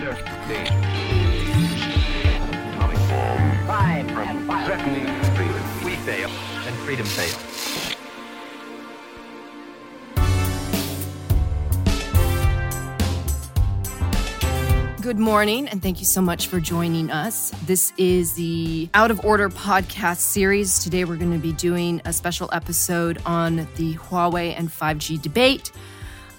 Freedom. We fail, and freedom fails. Good morning, and thank you so much for joining us. This is the Out of Order podcast series. Today, we're going to be doing a special episode on the Huawei and 5G debate.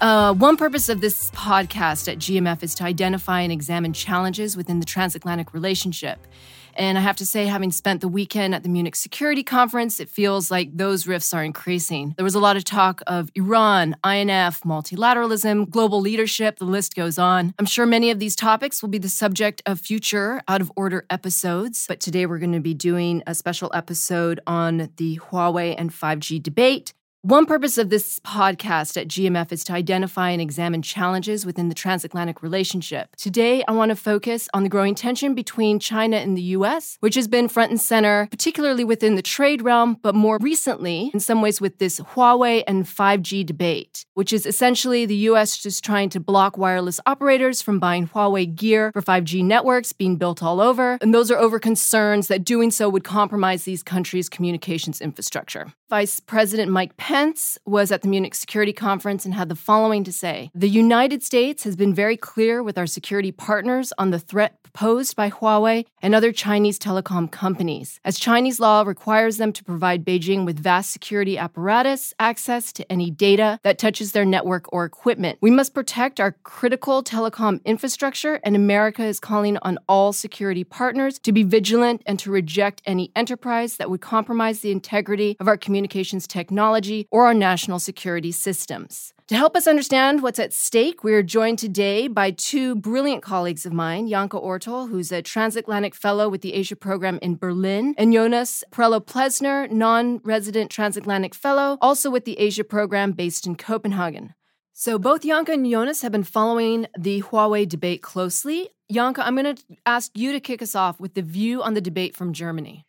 Uh, one purpose of this podcast at GMF is to identify and examine challenges within the transatlantic relationship. And I have to say, having spent the weekend at the Munich Security Conference, it feels like those rifts are increasing. There was a lot of talk of Iran, INF, multilateralism, global leadership, the list goes on. I'm sure many of these topics will be the subject of future out of order episodes, but today we're going to be doing a special episode on the Huawei and 5G debate. One purpose of this podcast at GMF is to identify and examine challenges within the transatlantic relationship. Today, I want to focus on the growing tension between China and the US, which has been front and center, particularly within the trade realm, but more recently, in some ways, with this Huawei and 5G debate, which is essentially the US just trying to block wireless operators from buying Huawei gear for 5G networks being built all over. And those are over concerns that doing so would compromise these countries' communications infrastructure. Vice President Mike Pence was at the Munich Security Conference and had the following to say. The United States has been very clear with our security partners on the threat posed by Huawei and other Chinese telecom companies, as Chinese law requires them to provide Beijing with vast security apparatus access to any data that touches their network or equipment. We must protect our critical telecom infrastructure, and America is calling on all security partners to be vigilant and to reject any enterprise that would compromise the integrity of our communications technology or our national security systems. To help us understand what's at stake, we are joined today by two brilliant colleagues of mine, Janka Oertel, who's a transatlantic fellow with the Asia program in Berlin, and Jonas Parello-Plesner, non-resident transatlantic fellow, also with the Asia program based in Copenhagen. So both Janka and Jonas have been following the Huawei debate closely. Janka, I'm going to ask you to kick us off with the view on the debate from Germany.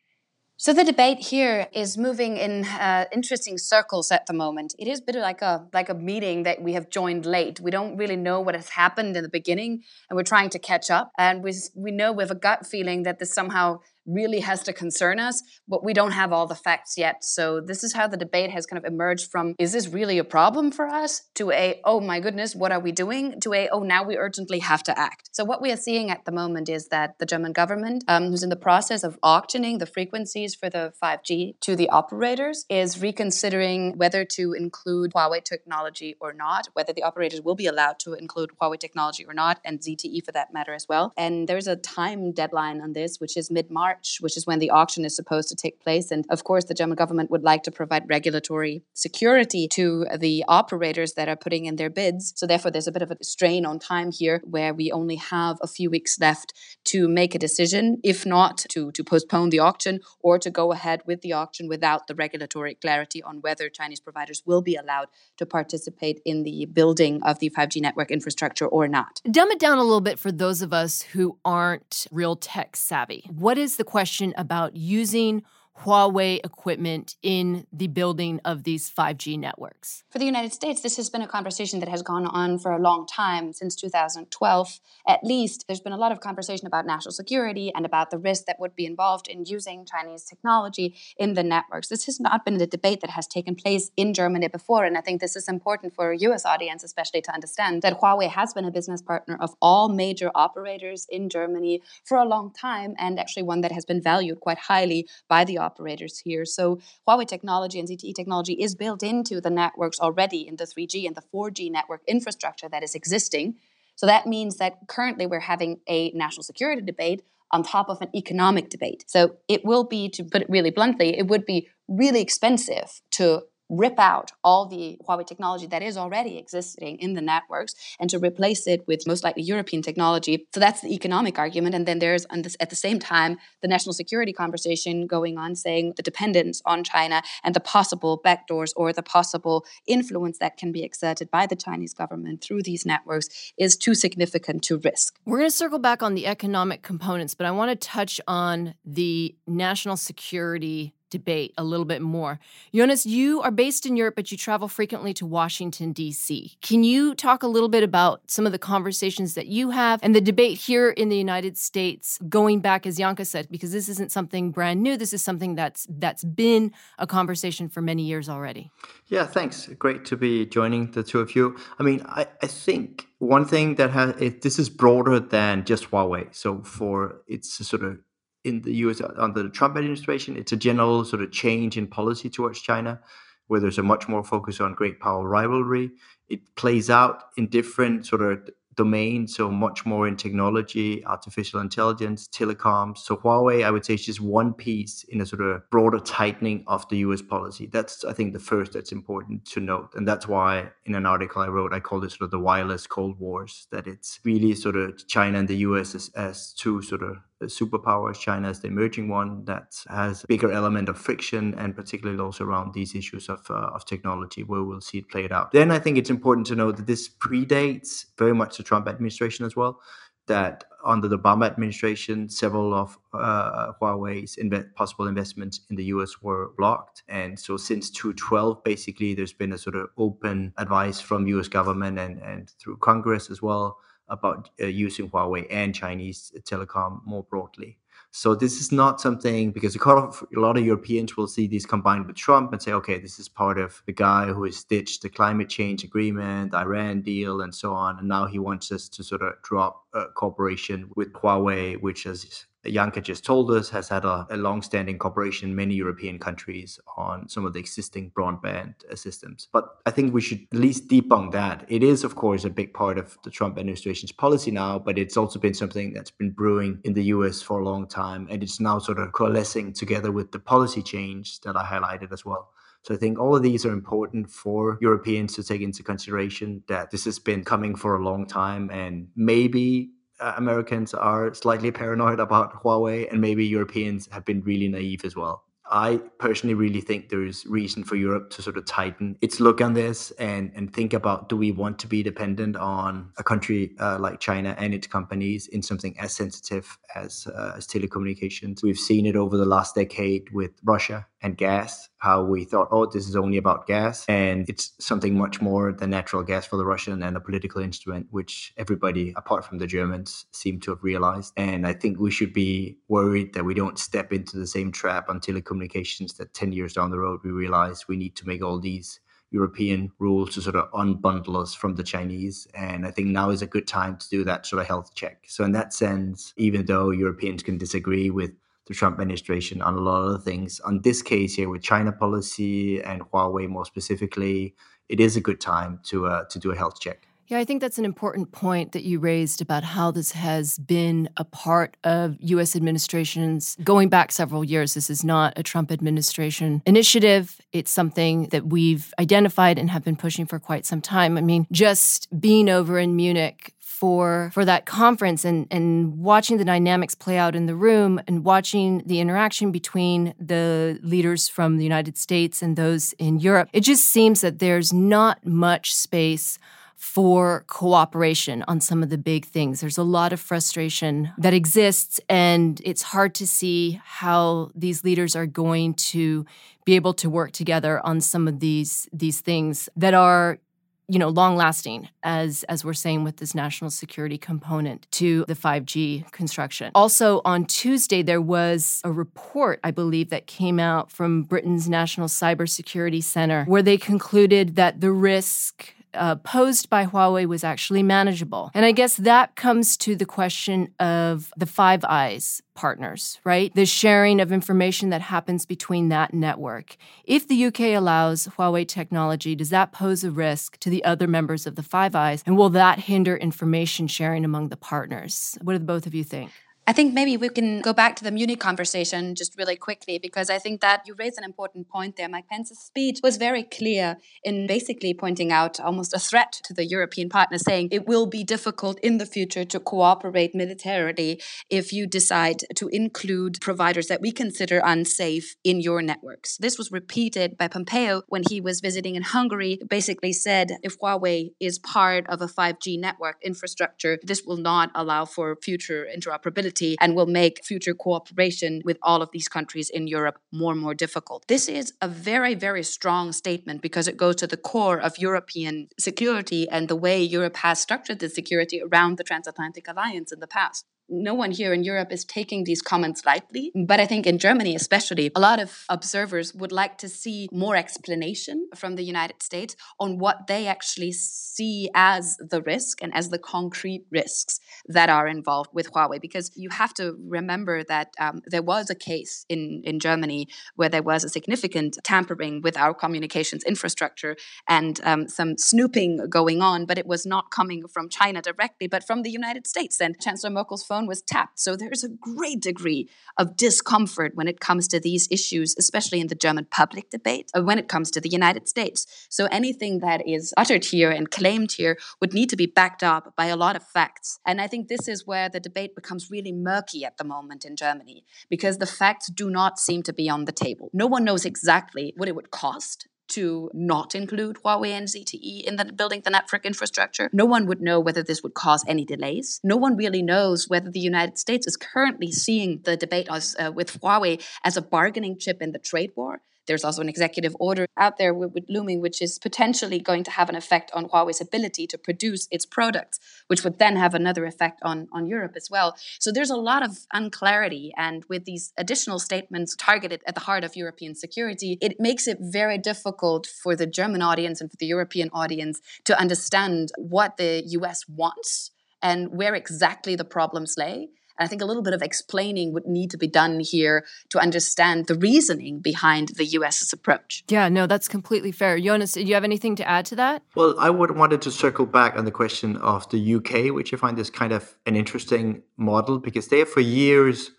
So the debate here is moving in uh, interesting circles at the moment. It is a bit like a like a meeting that we have joined late. We don't really know what has happened in the beginning, and we're trying to catch up. And we we know we have a gut feeling that this somehow really has to concern us, but we don't have all the facts yet. So this is how the debate has kind of emerged from is this really a problem for us to a oh my goodness, what are we doing? To a oh now we urgently have to act. So what we are seeing at the moment is that the German government, um, who's in the process of auctioning the frequencies for the 5G to the operators, is reconsidering whether to include Huawei technology or not, whether the operators will be allowed to include Huawei technology or not, and ZTE for that matter as well. And there's a time deadline on this, which is mid March. Which is when the auction is supposed to take place. And of course, the German government would like to provide regulatory security to the operators that are putting in their bids. So, therefore, there's a bit of a strain on time here where we only have a few weeks left to make a decision, if not to, to postpone the auction or to go ahead with the auction without the regulatory clarity on whether Chinese providers will be allowed to participate in the building of the 5G network infrastructure or not. Dumb it down a little bit for those of us who aren't real tech savvy. What is the question about using Huawei equipment in the building of these 5G networks? For the United States, this has been a conversation that has gone on for a long time, since 2012 at least. There's been a lot of conversation about national security and about the risk that would be involved in using Chinese technology in the networks. This has not been a debate that has taken place in Germany before, and I think this is important for a US audience, especially to understand that Huawei has been a business partner of all major operators in Germany for a long time, and actually one that has been valued quite highly by the operators here. So Huawei technology and ZTE technology is built into the networks already in the 3G and the 4G network infrastructure that is existing. So that means that currently we're having a national security debate on top of an economic debate. So it will be, to put it really bluntly, it would be really expensive to rip out all the Huawei technology that is already existing in the networks and to replace it with most likely European technology. So that's the economic argument. And then there's, at the same time, the national security conversation going on saying the dependence on China and the possible backdoors or the possible influence that can be exerted by the Chinese government through these networks is too significant to risk. We're going to circle back on the economic components, but I want to touch on the national security debate a little bit more. Jonas, you are based in Europe, but you travel frequently to Washington, D.C. Can you talk a little bit about some of the conversations that you have and the debate here in the United States going back, as Janka said, because this isn't something brand new. This is something that's that's been a conversation for many years already. Yeah, thanks. Great to be joining the two of you. I mean, I, I think one thing that has it, this is broader than just Huawei. So for it's sort of in the US uh, under the Trump administration, it's a general sort of change in policy towards China, where there's a much more focus on great power rivalry. It plays out in different sort of domain, so much more in technology, artificial intelligence, telecoms. So Huawei, I would say, is just one piece in a sort of broader tightening of the US policy. That's, I think, the first that's important to note. And that's why in an article I wrote, I called it sort of the wireless Cold Wars, that it's really sort of China and the US as, as two sort of superpowers. China is the emerging one that has bigger element of friction and particularly also around these issues of, uh, of technology where we'll see it played out. Then I think it's important to note that this predates very much the Trump administration as well. That under the Obama administration, several of uh, Huawei's inve- possible investments in the US were blocked. And so since 2012, basically, there's been a sort of open advice from US government and, and through Congress as well about uh, using Huawei and Chinese telecom more broadly. So this is not something because a lot, of, a lot of Europeans will see these combined with Trump and say, okay, this is part of the guy who has ditched the climate change agreement, Iran deal, and so on, and now he wants us to sort of drop a cooperation with Huawei, which is Janka just told us, has had a, a long-standing cooperation in many European countries on some of the existing broadband systems. But I think we should at least debunk that. It is, of course, a big part of the Trump administration's policy now, but it's also been something that's been brewing in the US for a long time, and it's now sort of coalescing together with the policy change that I highlighted as well. So I think all of these are important for Europeans to take into consideration that this has been coming for a long time and maybe uh, Americans are slightly paranoid about Huawei, and maybe Europeans have been really naive as well. I personally really think there's reason for Europe to sort of tighten its look on this and, and think about do we want to be dependent on a country uh, like China and its companies in something as sensitive as, uh, as telecommunications. We've seen it over the last decade with Russia and gas, how we thought, oh, this is only about gas. And it's something much more than natural gas for the Russian and a political instrument, which everybody, apart from the Germans, seem to have realized. And I think we should be worried that we don't step into the same trap on telecommunications that 10 years down the road, we realize we need to make all these European rules to sort of unbundle us from the Chinese. And I think now is a good time to do that sort of health check. So, in that sense, even though Europeans can disagree with the Trump administration on a lot of things. On this case here with China policy and Huawei more specifically, it is a good time to uh, to do a health check. Yeah, I think that's an important point that you raised about how this has been a part of U.S. administrations going back several years. This is not a Trump administration initiative. It's something that we've identified and have been pushing for quite some time. I mean, just being over in Munich for for that conference and and watching the dynamics play out in the room and watching the interaction between the leaders from the United States and those in Europe it just seems that there's not much space for cooperation on some of the big things. There's a lot of frustration that exists, and it's hard to see how these leaders are going to be able to work together on some of these these things that are you know long lasting as as we're saying with this national security component to the 5G construction. Also on Tuesday there was a report I believe that came out from Britain's National Cybersecurity Center where they concluded that the risk uh, posed by Huawei was actually manageable. And I guess that comes to the question of the Five Eyes partners, right? The sharing of information that happens between that network. If the UK allows Huawei technology, does that pose a risk to the other members of the Five Eyes? And will that hinder information sharing among the partners? What do both of you think? I think maybe we can go back to the Munich conversation just really quickly because I think that you raised an important point there. Mike Pence's speech was very clear in basically pointing out almost a threat to the European partners, saying it will be difficult in the future to cooperate militarily if you decide to include providers that we consider unsafe in your networks. This was repeated by Pompeo when he was visiting in Hungary, basically said if Huawei is part of a 5G network infrastructure, this will not allow for future interoperability and will make future cooperation with all of these countries in Europe more and more difficult. This is a very, very strong statement because it goes to the core of European security and the way Europe has structured the security around the transatlantic alliance in the past no one here in Europe is taking these comments lightly. But I think in Germany, especially, a lot of observers would like to see more explanation from the United States on what they actually see as the risk and as the concrete risks that are involved with Huawei. Because you have to remember that um, there was a case in, in Germany where there was a significant tampering with our communications infrastructure and um, some snooping going on, but it was not coming from China directly, but from the United States. And Chancellor Merkel's phone was tapped. So there's a great degree of discomfort when it comes to these issues, especially in the German public debate, uh, when it comes to the United States. So anything that is uttered here and claimed here would need to be backed up by a lot of facts. And I think this is where the debate becomes really murky at the moment in Germany, because the facts do not seem to be on the table. No one knows exactly what it would cost to not include Huawei and ZTE in the building the network infrastructure. No one would know whether this would cause any delays. No one really knows whether the United States is currently seeing the debate as, uh, with Huawei as a bargaining chip in the trade war there's also an executive order out there with, with, looming, which is potentially going to have an effect on Huawei's ability to produce its products, which would then have another effect on, on Europe as well. So there's a lot of unclarity. And with these additional statements targeted at the heart of European security, it makes it very difficult for the German audience and for the European audience to understand what the US wants and where exactly the problems lay and I think a little bit of explaining would need to be done here to understand the reasoning behind the US's approach. Yeah, no, that's completely fair. Jonas, do you have anything to add to that? Well, I would wanted to circle back on the question of the UK, which I find is kind of an interesting model because they have for years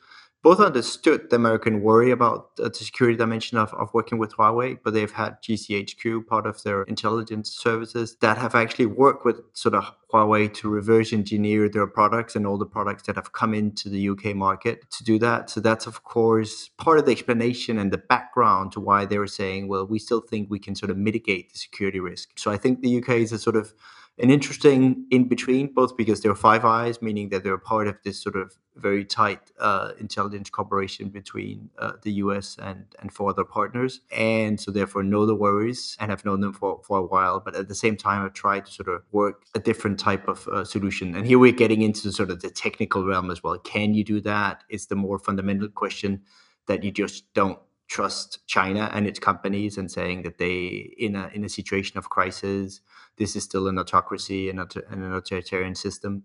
both understood the American worry about uh, the security dimension of, of working with Huawei, but they've had GCHQ, part of their intelligence services, that have actually worked with sort of Huawei to reverse engineer their products and all the products that have come into the UK market to do that. So that's, of course, part of the explanation and the background to why they were saying, well, we still think we can sort of mitigate the security risk. So I think the UK is a sort of an interesting in between, both because they're Five Eyes, meaning that they're part of this sort of very tight uh, intelligence cooperation between uh, the US and, and four other partners. And so, therefore, know the worries and have known them for, for a while. But at the same time, I've tried to sort of work a different type of uh, solution. And here we're getting into sort of the technical realm as well. Can you do that? It's the more fundamental question that you just don't trust China and its companies and saying that they in a in a situation of crisis this is still an autocracy and an authoritarian system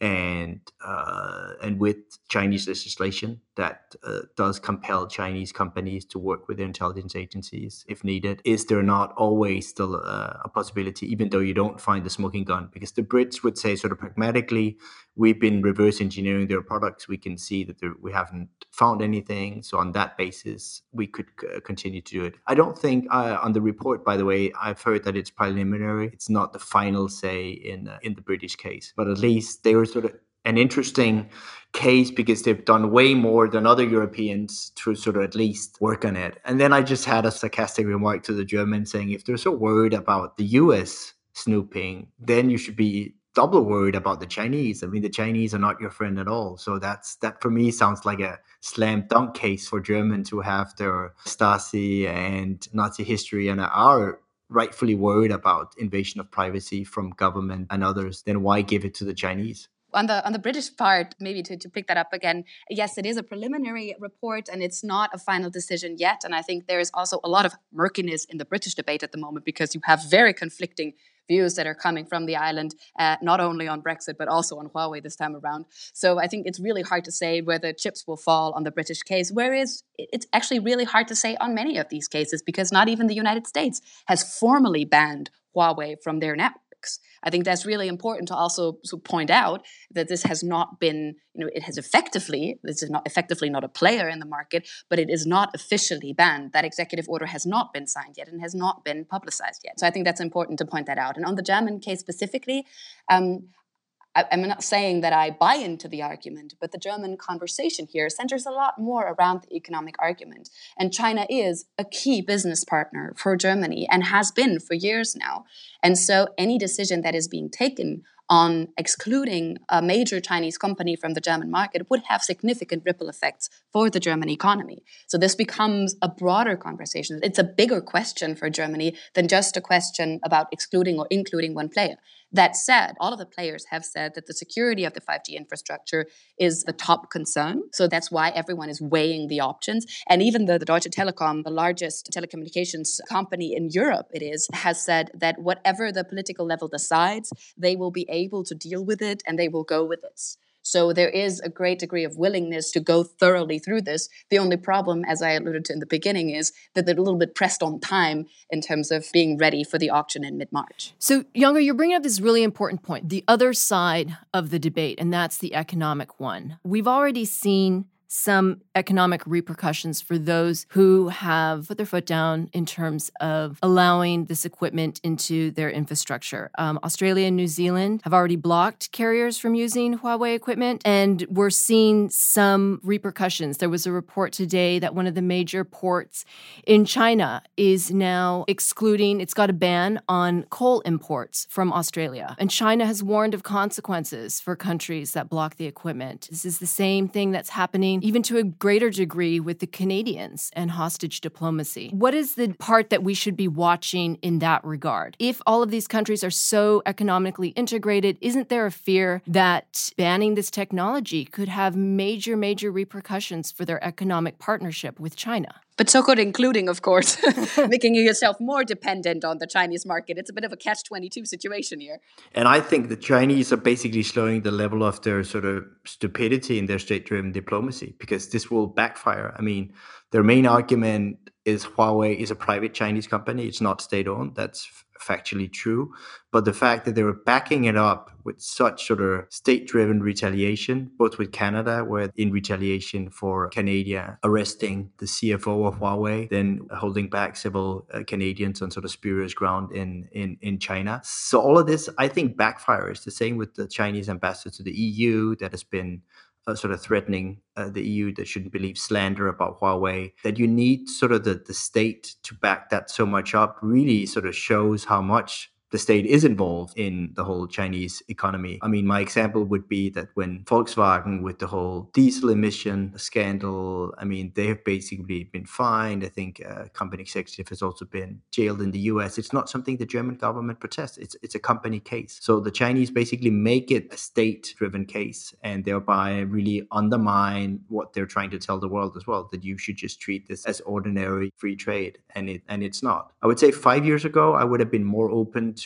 and uh, and with Chinese legislation that uh, does compel Chinese companies to work with their intelligence agencies if needed. Is there not always still a, a possibility, even though you don't find the smoking gun? Because the Brits would say, sort of pragmatically, we've been reverse engineering their products. We can see that there, we haven't found anything. So on that basis, we could c- continue to do it. I don't think uh, on the report, by the way, I've heard that it's preliminary. It's not the final say in uh, in the British case, but at least they were sort of an interesting case because they've done way more than other Europeans to sort of at least work on it. And then I just had a sarcastic remark to the German saying, if they're so worried about the US snooping, then you should be double worried about the Chinese. I mean, the Chinese are not your friend at all. So that's that for me sounds like a slam dunk case for Germans who have their Stasi and Nazi history and are rightfully worried about invasion of privacy from government and others. Then why give it to the Chinese? On the on the British part, maybe to, to pick that up again, yes, it is a preliminary report and it's not a final decision yet. And I think there is also a lot of murkiness in the British debate at the moment because you have very conflicting views that are coming from the island, uh, not only on Brexit, but also on Huawei this time around. So I think it's really hard to say whether chips will fall on the British case, whereas it's actually really hard to say on many of these cases because not even the United States has formally banned Huawei from their network works. I think that's really important to also point out that this has not been, you know, it has effectively, this is not effectively not a player in the market, but it is not officially banned. That executive order has not been signed yet and has not been publicized yet. So I think that's important to point that out. And on the German case specifically, um, I, am not saying that I buy into the argument, but the German conversation here centers a lot more around the economic argument. And China is a key business partner for Germany and has been for years now. And so any decision that is being taken on excluding a major Chinese company from the German market would have significant ripple effects for the German economy. So this becomes a broader conversation. It's a bigger question for Germany than just a question about excluding or including one player. That said, all of the players have said that the security of the 5G infrastructure is the top concern. So that's why everyone is weighing the options. And even the, the Deutsche Telekom, the largest telecommunications company in Europe, it is, has said that whatever the political level decides, they will be able to deal with it and they will go with it. So there is a great degree of willingness to go thoroughly through this. The only problem, as I alluded to in the beginning, is that they're a little bit pressed on time in terms of being ready for the auction in mid March. So, Janka, you're bringing up this really important point the other side of the debate, and that's the economic one. We've already seen some economic repercussions for those who have put their foot down in terms of allowing this equipment into their infrastructure. Um, Australia and New Zealand have already blocked carriers from using Huawei equipment, and we're seeing some repercussions. There was a report today that one of the major ports in China is now excluding, it's got a ban on coal imports from Australia. And China has warned of consequences for countries that block the equipment. This is the same thing that's happening even to a greater degree with the Canadians and hostage diplomacy. What is the part that we should be watching in that regard? If all of these countries are so economically integrated, isn't there a fear that banning this technology could have major, major repercussions for their economic partnership with China? But so could including, of course, making yourself more dependent on the Chinese market. It's a bit of a catch 22 situation here. And I think the Chinese are basically slowing the level of their sort of stupidity in their state driven diplomacy because this will backfire. I mean, their main argument is Huawei is a private Chinese company, it's not state owned. That's factually true. But the fact that they were backing it up with such sort of state driven retaliation, both with Canada, where in retaliation for Canada arresting the CFO of Huawei, then holding back several uh, Canadians on sort of spurious ground in, in, in China. So all of this, I think, backfires. The same with the Chinese ambassador to the EU that has been uh, sort of threatening uh, the EU that shouldn't believe slander about Huawei, that you need sort of the, the state to back that so much up really sort of shows how much the state is involved in the whole Chinese economy. I mean, my example would be that when Volkswagen, with the whole diesel emission scandal, I mean, they have basically been fined. I think a uh, company executive has also been jailed in the US. It's not something the German government protests, it's, it's a company case. So the Chinese basically make it a state driven case and thereby really undermine what they're trying to tell the world as well that you should just treat this as ordinary free trade. And, it, and it's not. I would say five years ago, I would have been more open to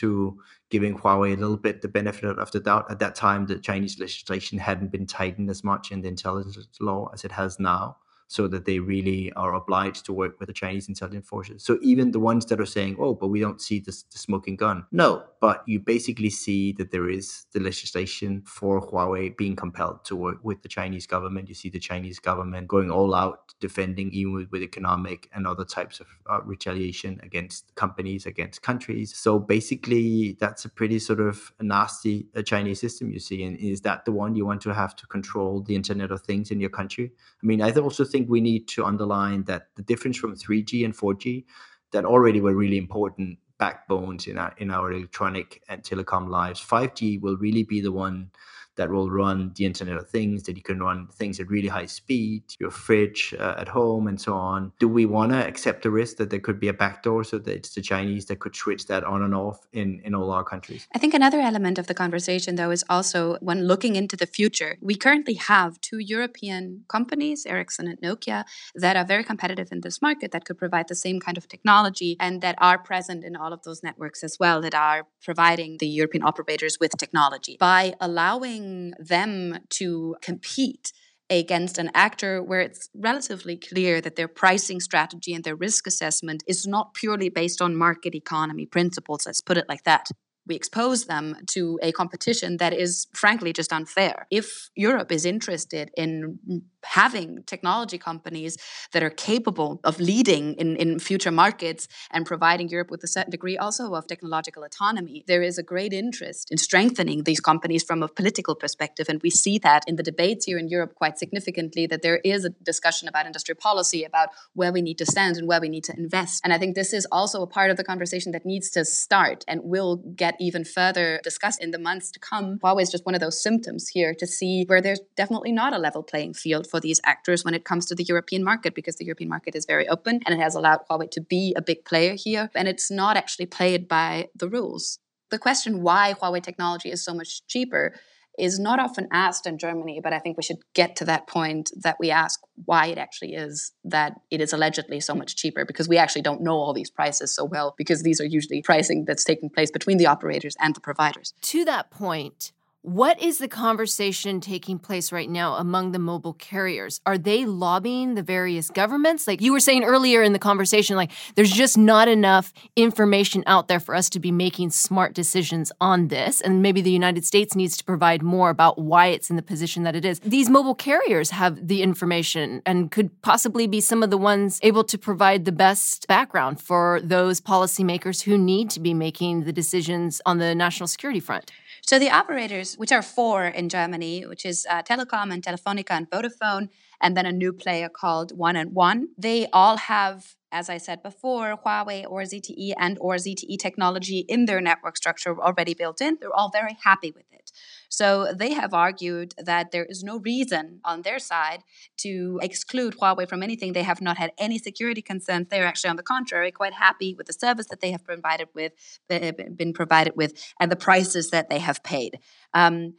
giving Huawei a little bit the benefit of the doubt. At that time, the Chinese legislation hadn't been tightened as much in the intelligence law as it has now so that they really are obliged to work with the Chinese intelligence forces. So even the ones that are saying, "Oh, but we don't see this, the smoking gun," no, but you basically see that there is the legislation for Huawei being compelled to work with the Chinese government. You see the Chinese government going all out defending even with, with economic and other types of uh, retaliation against companies, against countries. So basically, that's a pretty sort of nasty uh, Chinese system you see. And is that the one you want to have to control the Internet of Things in your country? I mean, I also think think we need to underline that the difference from 3G and 4G that already were really important backbones in our in our electronic and telecom lives. 5G will really be the one that will run the Internet of Things, that you can run things at really high speed, your fridge uh, at home, and so on. Do we want to accept the risk that there could be a backdoor so that it's the Chinese that could switch that on and off in, in all our countries? I think another element of the conversation, though, is also when looking into the future, we currently have two European companies, Ericsson and Nokia, that are very competitive in this market that could provide the same kind of technology and that are present in all of those networks as well, that are providing the European operators with technology. By allowing allowing them to compete against an actor where it's relatively clear that their pricing strategy and their risk assessment is not purely based on market economy principles, let's put it like that. We expose them to a competition that is frankly just unfair. If Europe is interested in having technology companies that are capable of leading in, in future markets and providing Europe with a certain degree also of technological autonomy, there is a great interest in strengthening these companies from a political perspective. And we see that in the debates here in Europe quite significantly that there is a discussion about industrial policy, about where we need to stand and where we need to invest. And I think this is also a part of the conversation that needs to start and will get even further discussed in the months to come. Huawei is just one of those symptoms here to see where there's definitely not a level playing field for these actors when it comes to the European market because the European market is very open and it has allowed Huawei to be a big player here and it's not actually played by the rules. The question why Huawei technology is so much cheaper is not often asked in Germany, but I think we should get to that point that we ask why it actually is that it is allegedly so much cheaper because we actually don't know all these prices so well because these are usually pricing that's taking place between the operators and the providers. To that point, what is the conversation taking place right now among the mobile carriers? Are they lobbying the various governments? Like you were saying earlier in the conversation, like there's just not enough information out there for us to be making smart decisions on this. And maybe the United States needs to provide more about why it's in the position that it is. These mobile carriers have the information and could possibly be some of the ones able to provide the best background for those policymakers who need to be making the decisions on the national security front. So the operators, which are four in Germany, which is uh, Telekom and Telefonica and Vodafone, and then a new player called 1&1, they all have as I said before, Huawei or ZTE and or ZTE technology in their network structure already built in. They're all very happy with it. So they have argued that there is no reason on their side to exclude Huawei from anything. They have not had any security concerns. They're actually, on the contrary, quite happy with the service that they have provided with, been provided with, and the prices that they have paid. Um,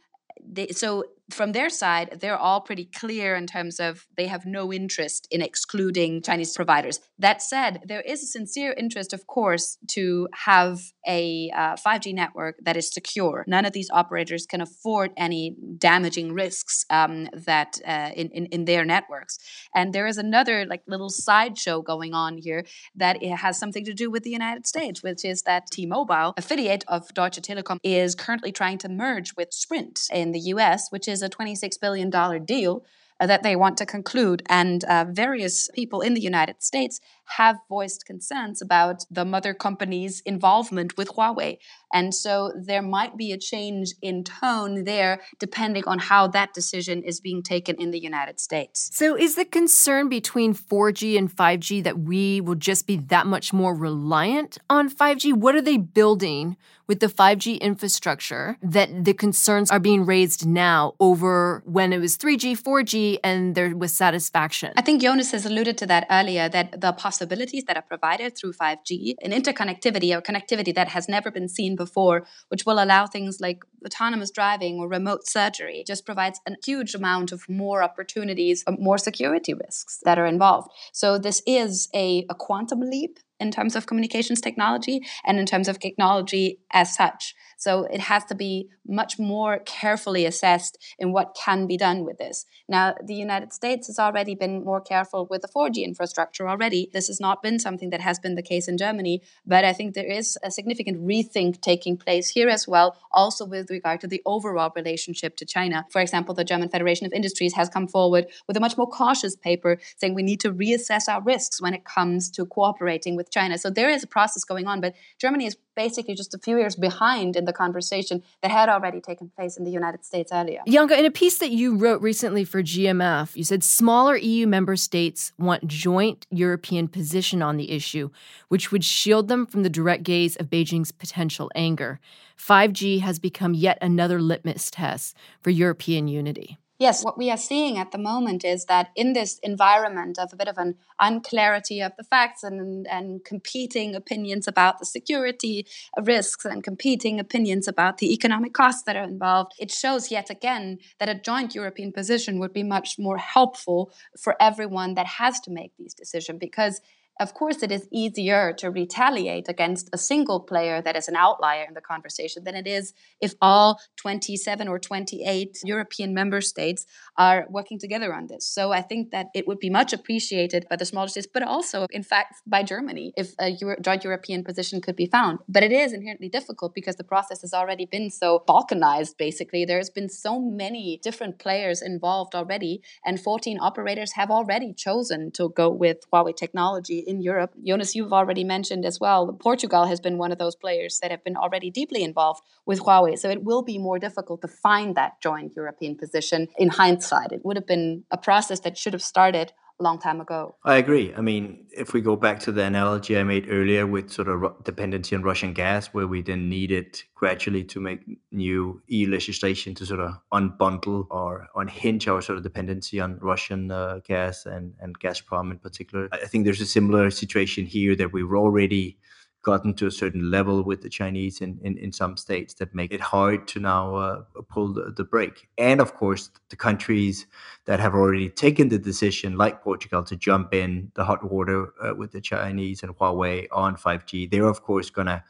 they, so from their side, they're all pretty clear in terms of they have no interest in excluding Chinese providers. That said, there is a sincere interest, of course, to have a uh, 5G network that is secure. None of these operators can afford any damaging risks um, that uh, in, in, in their networks. And there is another like little sideshow going on here that it has something to do with the United States, which is that T-Mobile, affiliate of Deutsche Telekom, is currently trying to merge with Sprint in the U.S., which is a $26 billion deal uh, that they want to conclude. And uh, various people in the United States have voiced concerns about the mother company's involvement with Huawei. And so there might be a change in tone there depending on how that decision is being taken in the United States. So is the concern between 4G and 5G that we will just be that much more reliant on 5G? What are they building with the 5G infrastructure that the concerns are being raised now over when it was 3G, 4G, and there was satisfaction? I think Jonas has alluded to that earlier that the possibilities that are provided through 5G, an interconnectivity or connectivity that has never been seen before, which will allow things like autonomous driving or remote surgery, just provides a huge amount of more opportunities, uh, more security risks that are involved. So this is a, a quantum leap in terms of communications technology and in terms of technology as such. So it has to be much more carefully assessed in what can be done with this. Now, the United States has already been more careful with the 4G infrastructure already. This has not been something that has been the case in Germany, but I think there is a significant rethink taking place here as well, also with regard to the overall relationship to China. For example, the German Federation of Industries has come forward with a much more cautious paper saying we need to reassess our risks when it comes to cooperating with China. So there is a process going on, but Germany is basically just a few years behind in the conversation that had already taken place in the United States earlier. Janka, in a piece that you wrote recently for GMF, you said smaller EU member states want joint European position on the issue, which would shield them from the direct gaze of Beijing's potential anger. 5G has become yet another litmus test for European unity. Yes, what we are seeing at the moment is that in this environment of a bit of an unclarity of the facts and, and competing opinions about the security risks and competing opinions about the economic costs that are involved, it shows yet again that a joint European position would be much more helpful for everyone that has to make these decisions because of course, it is easier to retaliate against a single player that is an outlier in the conversation than it is if all 27 or 28 European member states are working together on this. So I think that it would be much appreciated by the smaller states, but also, in fact, by Germany if a Euro- joint European position could be found. But it is inherently difficult because the process has already been so balkanized, basically. There's been so many different players involved already, and 14 operators have already chosen to go with Huawei technology in Europe. Jonas, you've already mentioned as well, Portugal has been one of those players that have been already deeply involved with Huawei. So it will be more difficult to find that joint European position in hindsight. It would have been a process that should have started long time ago. I agree. I mean, if we go back to the analogy I made earlier with sort of dependency on Russian gas, where we then needed gradually to make new EU legislation to sort of unbundle or unhinge our sort of dependency on Russian uh, gas and, and Gazprom in particular. I I think there's a similar situation here that we were already gotten to a certain level with the Chinese in, in, in some states that make it hard to now uh, pull the, the brake. And of course, the countries that have already taken the decision, like Portugal, to jump in the hot water uh, with the Chinese and Huawei on 5G, they're of course going to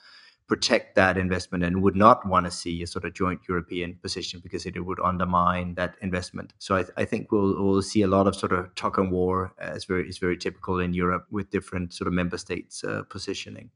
protect that investment and would not want to see a sort of joint European position because it would undermine that investment. So I, I think we'll, we'll see a lot of sort of talk and war as very is very typical in Europe with different sort of member states uh, positioning.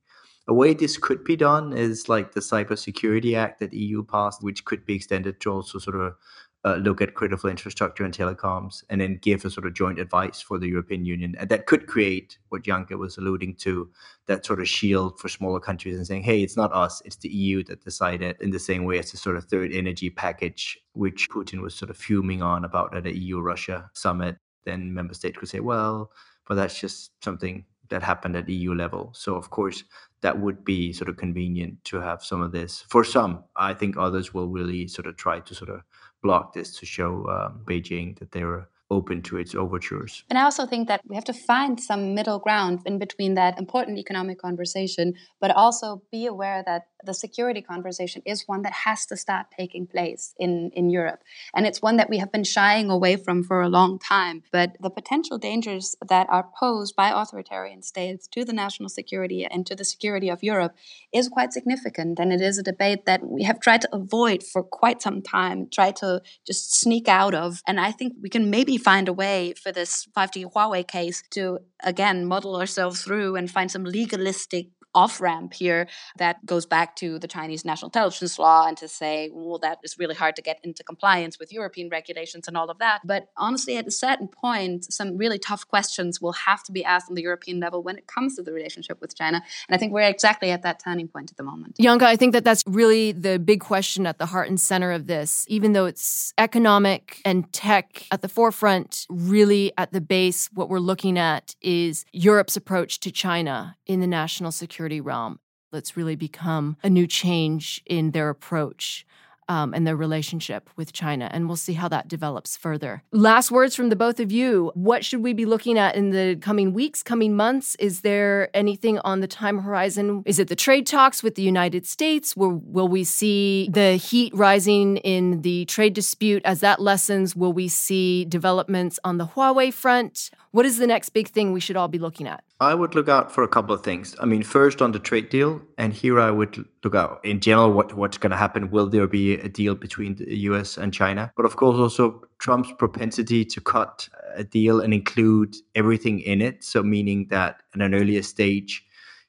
A way this could be done is like the Cybersecurity Act that the EU passed, which could be extended to also sort of uh, look at critical infrastructure and telecoms and then give a sort of joint advice for the European Union. And that could create what Janka was alluding to that sort of shield for smaller countries and saying, hey, it's not us, it's the EU that decided in the same way as the sort of third energy package, which Putin was sort of fuming on about at the EU Russia summit. Then member states could say, well, but that's just something that happened at EU level. So, of course, that would be sort of convenient to have some of this. For some, I think others will really sort of try to sort of block this to show um, Beijing that they're open to its overtures. And I also think that we have to find some middle ground in between that important economic conversation, but also be aware that the security conversation is one that has to start taking place in, in Europe. And it's one that we have been shying away from for a long time. But the potential dangers that are posed by authoritarian states to the national security and to the security of Europe is quite significant. And it is a debate that we have tried to avoid for quite some time, try to just sneak out of. And I think we can maybe find a way for this 5G Huawei case to, again, model ourselves through and find some legalistic off ramp here that goes back to the Chinese national intelligence law and to say, well, that is really hard to get into compliance with European regulations and all of that. But honestly, at a certain point, some really tough questions will have to be asked on the European level when it comes to the relationship with China. And I think we're exactly at that turning point at the moment. Janka, I think that that's really the big question at the heart and center of this. Even though it's economic and tech at the forefront, really at the base, what we're looking at is Europe's approach to China in the national security realm. That's really become a new change in their approach. Um, and their relationship with China. And we'll see how that develops further. Last words from the both of you. What should we be looking at in the coming weeks, coming months? Is there anything on the time horizon? Is it the trade talks with the United States? Will, will we see the heat rising in the trade dispute? As that lessens, will we see developments on the Huawei front? What is the next big thing we should all be looking at? I would look out for a couple of things. I mean, first on the trade deal, and here I would look out in general what what's going to happen. Will there be a deal between the U.S. and China? But of course, also Trump's propensity to cut a deal and include everything in it. So meaning that at an earlier stage,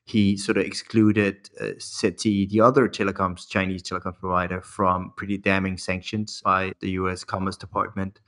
he sort of excluded uh, ZTE, the other telecoms Chinese telecom provider, from pretty damning sanctions by the U.S. Commerce Department.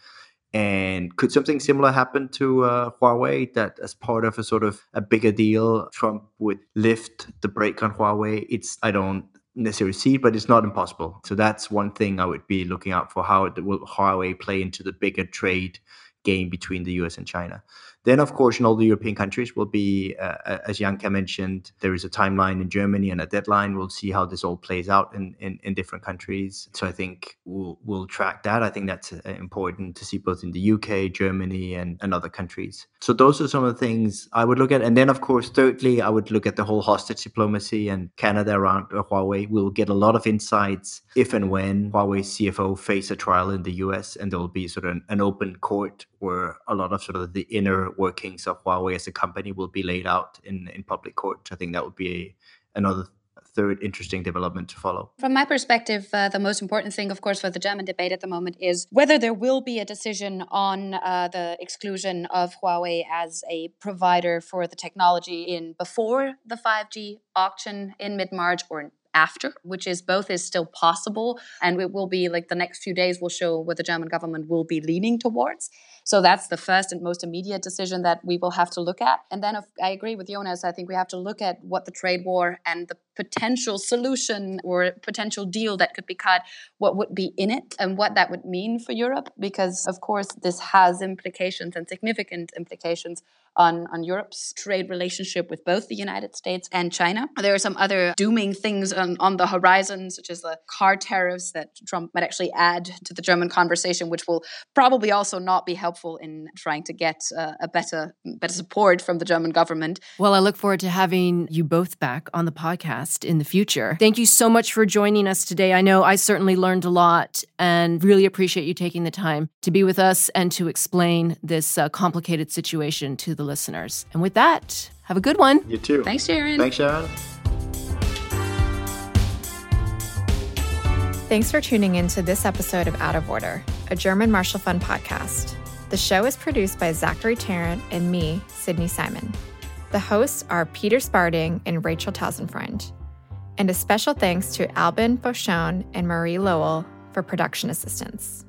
And could something similar happen to uh, Huawei that, as part of a sort of a bigger deal, Trump would lift the brake on Huawei? It's I don't necessarily see but it's not impossible. So that's one thing I would be looking out for. How will Huawei play into the bigger trade game between the US and China? Then, of course, in all the European countries will be, uh, as Janka mentioned, there is a timeline in Germany and a deadline. We'll see how this all plays out in, in, in different countries. So I think we'll, we'll track that. I think that's uh, important to see both in the UK, Germany, and, and other countries. So those are some of the things I would look at. And then, of course, thirdly, I would look at the whole hostage diplomacy and Canada around Huawei. We'll get a lot of insights if and when Huawei's CFO face a trial in the US, and there'll be sort of an, an open court where a lot of sort of the inner workings of Huawei as a company will be laid out in, in public court. I think that would be another third interesting development to follow. From my perspective, uh, the most important thing, of course, for the German debate at the moment is whether there will be a decision on uh, the exclusion of Huawei as a provider for the technology in before the 5G auction in mid March or after, which is both is still possible. And it will be like the next few days will show what the German government will be leaning towards. So that's the first and most immediate decision that we will have to look at. And then I agree with Jonas. I think we have to look at what the trade war and the potential solution or potential deal that could be cut, what would be in it and what that would mean for Europe. Because, of course, this has implications and significant implications on, on Europe's trade relationship with both the United States and China. There are some other dooming things on, on the horizon, such as the car tariffs that Trump might actually add to the German conversation, which will probably also not be helpful in trying to get uh, a better, better support from the German government. Well, I look forward to having you both back on the podcast in the future. Thank you so much for joining us today. I know I certainly learned a lot and really appreciate you taking the time to be with us and to explain this uh, complicated situation to the listeners. And with that, have a good one. You too. Thanks, Sharon. Thanks, Sharon. Thanks for tuning in to this episode of Out of Order, a German Marshall Fund podcast. The show is produced by Zachary Tarrant and me, Sydney Simon. The hosts are Peter Sparding and Rachel Tausendfreund. And a special thanks to Albin Fauchon and Marie Lowell for production assistance.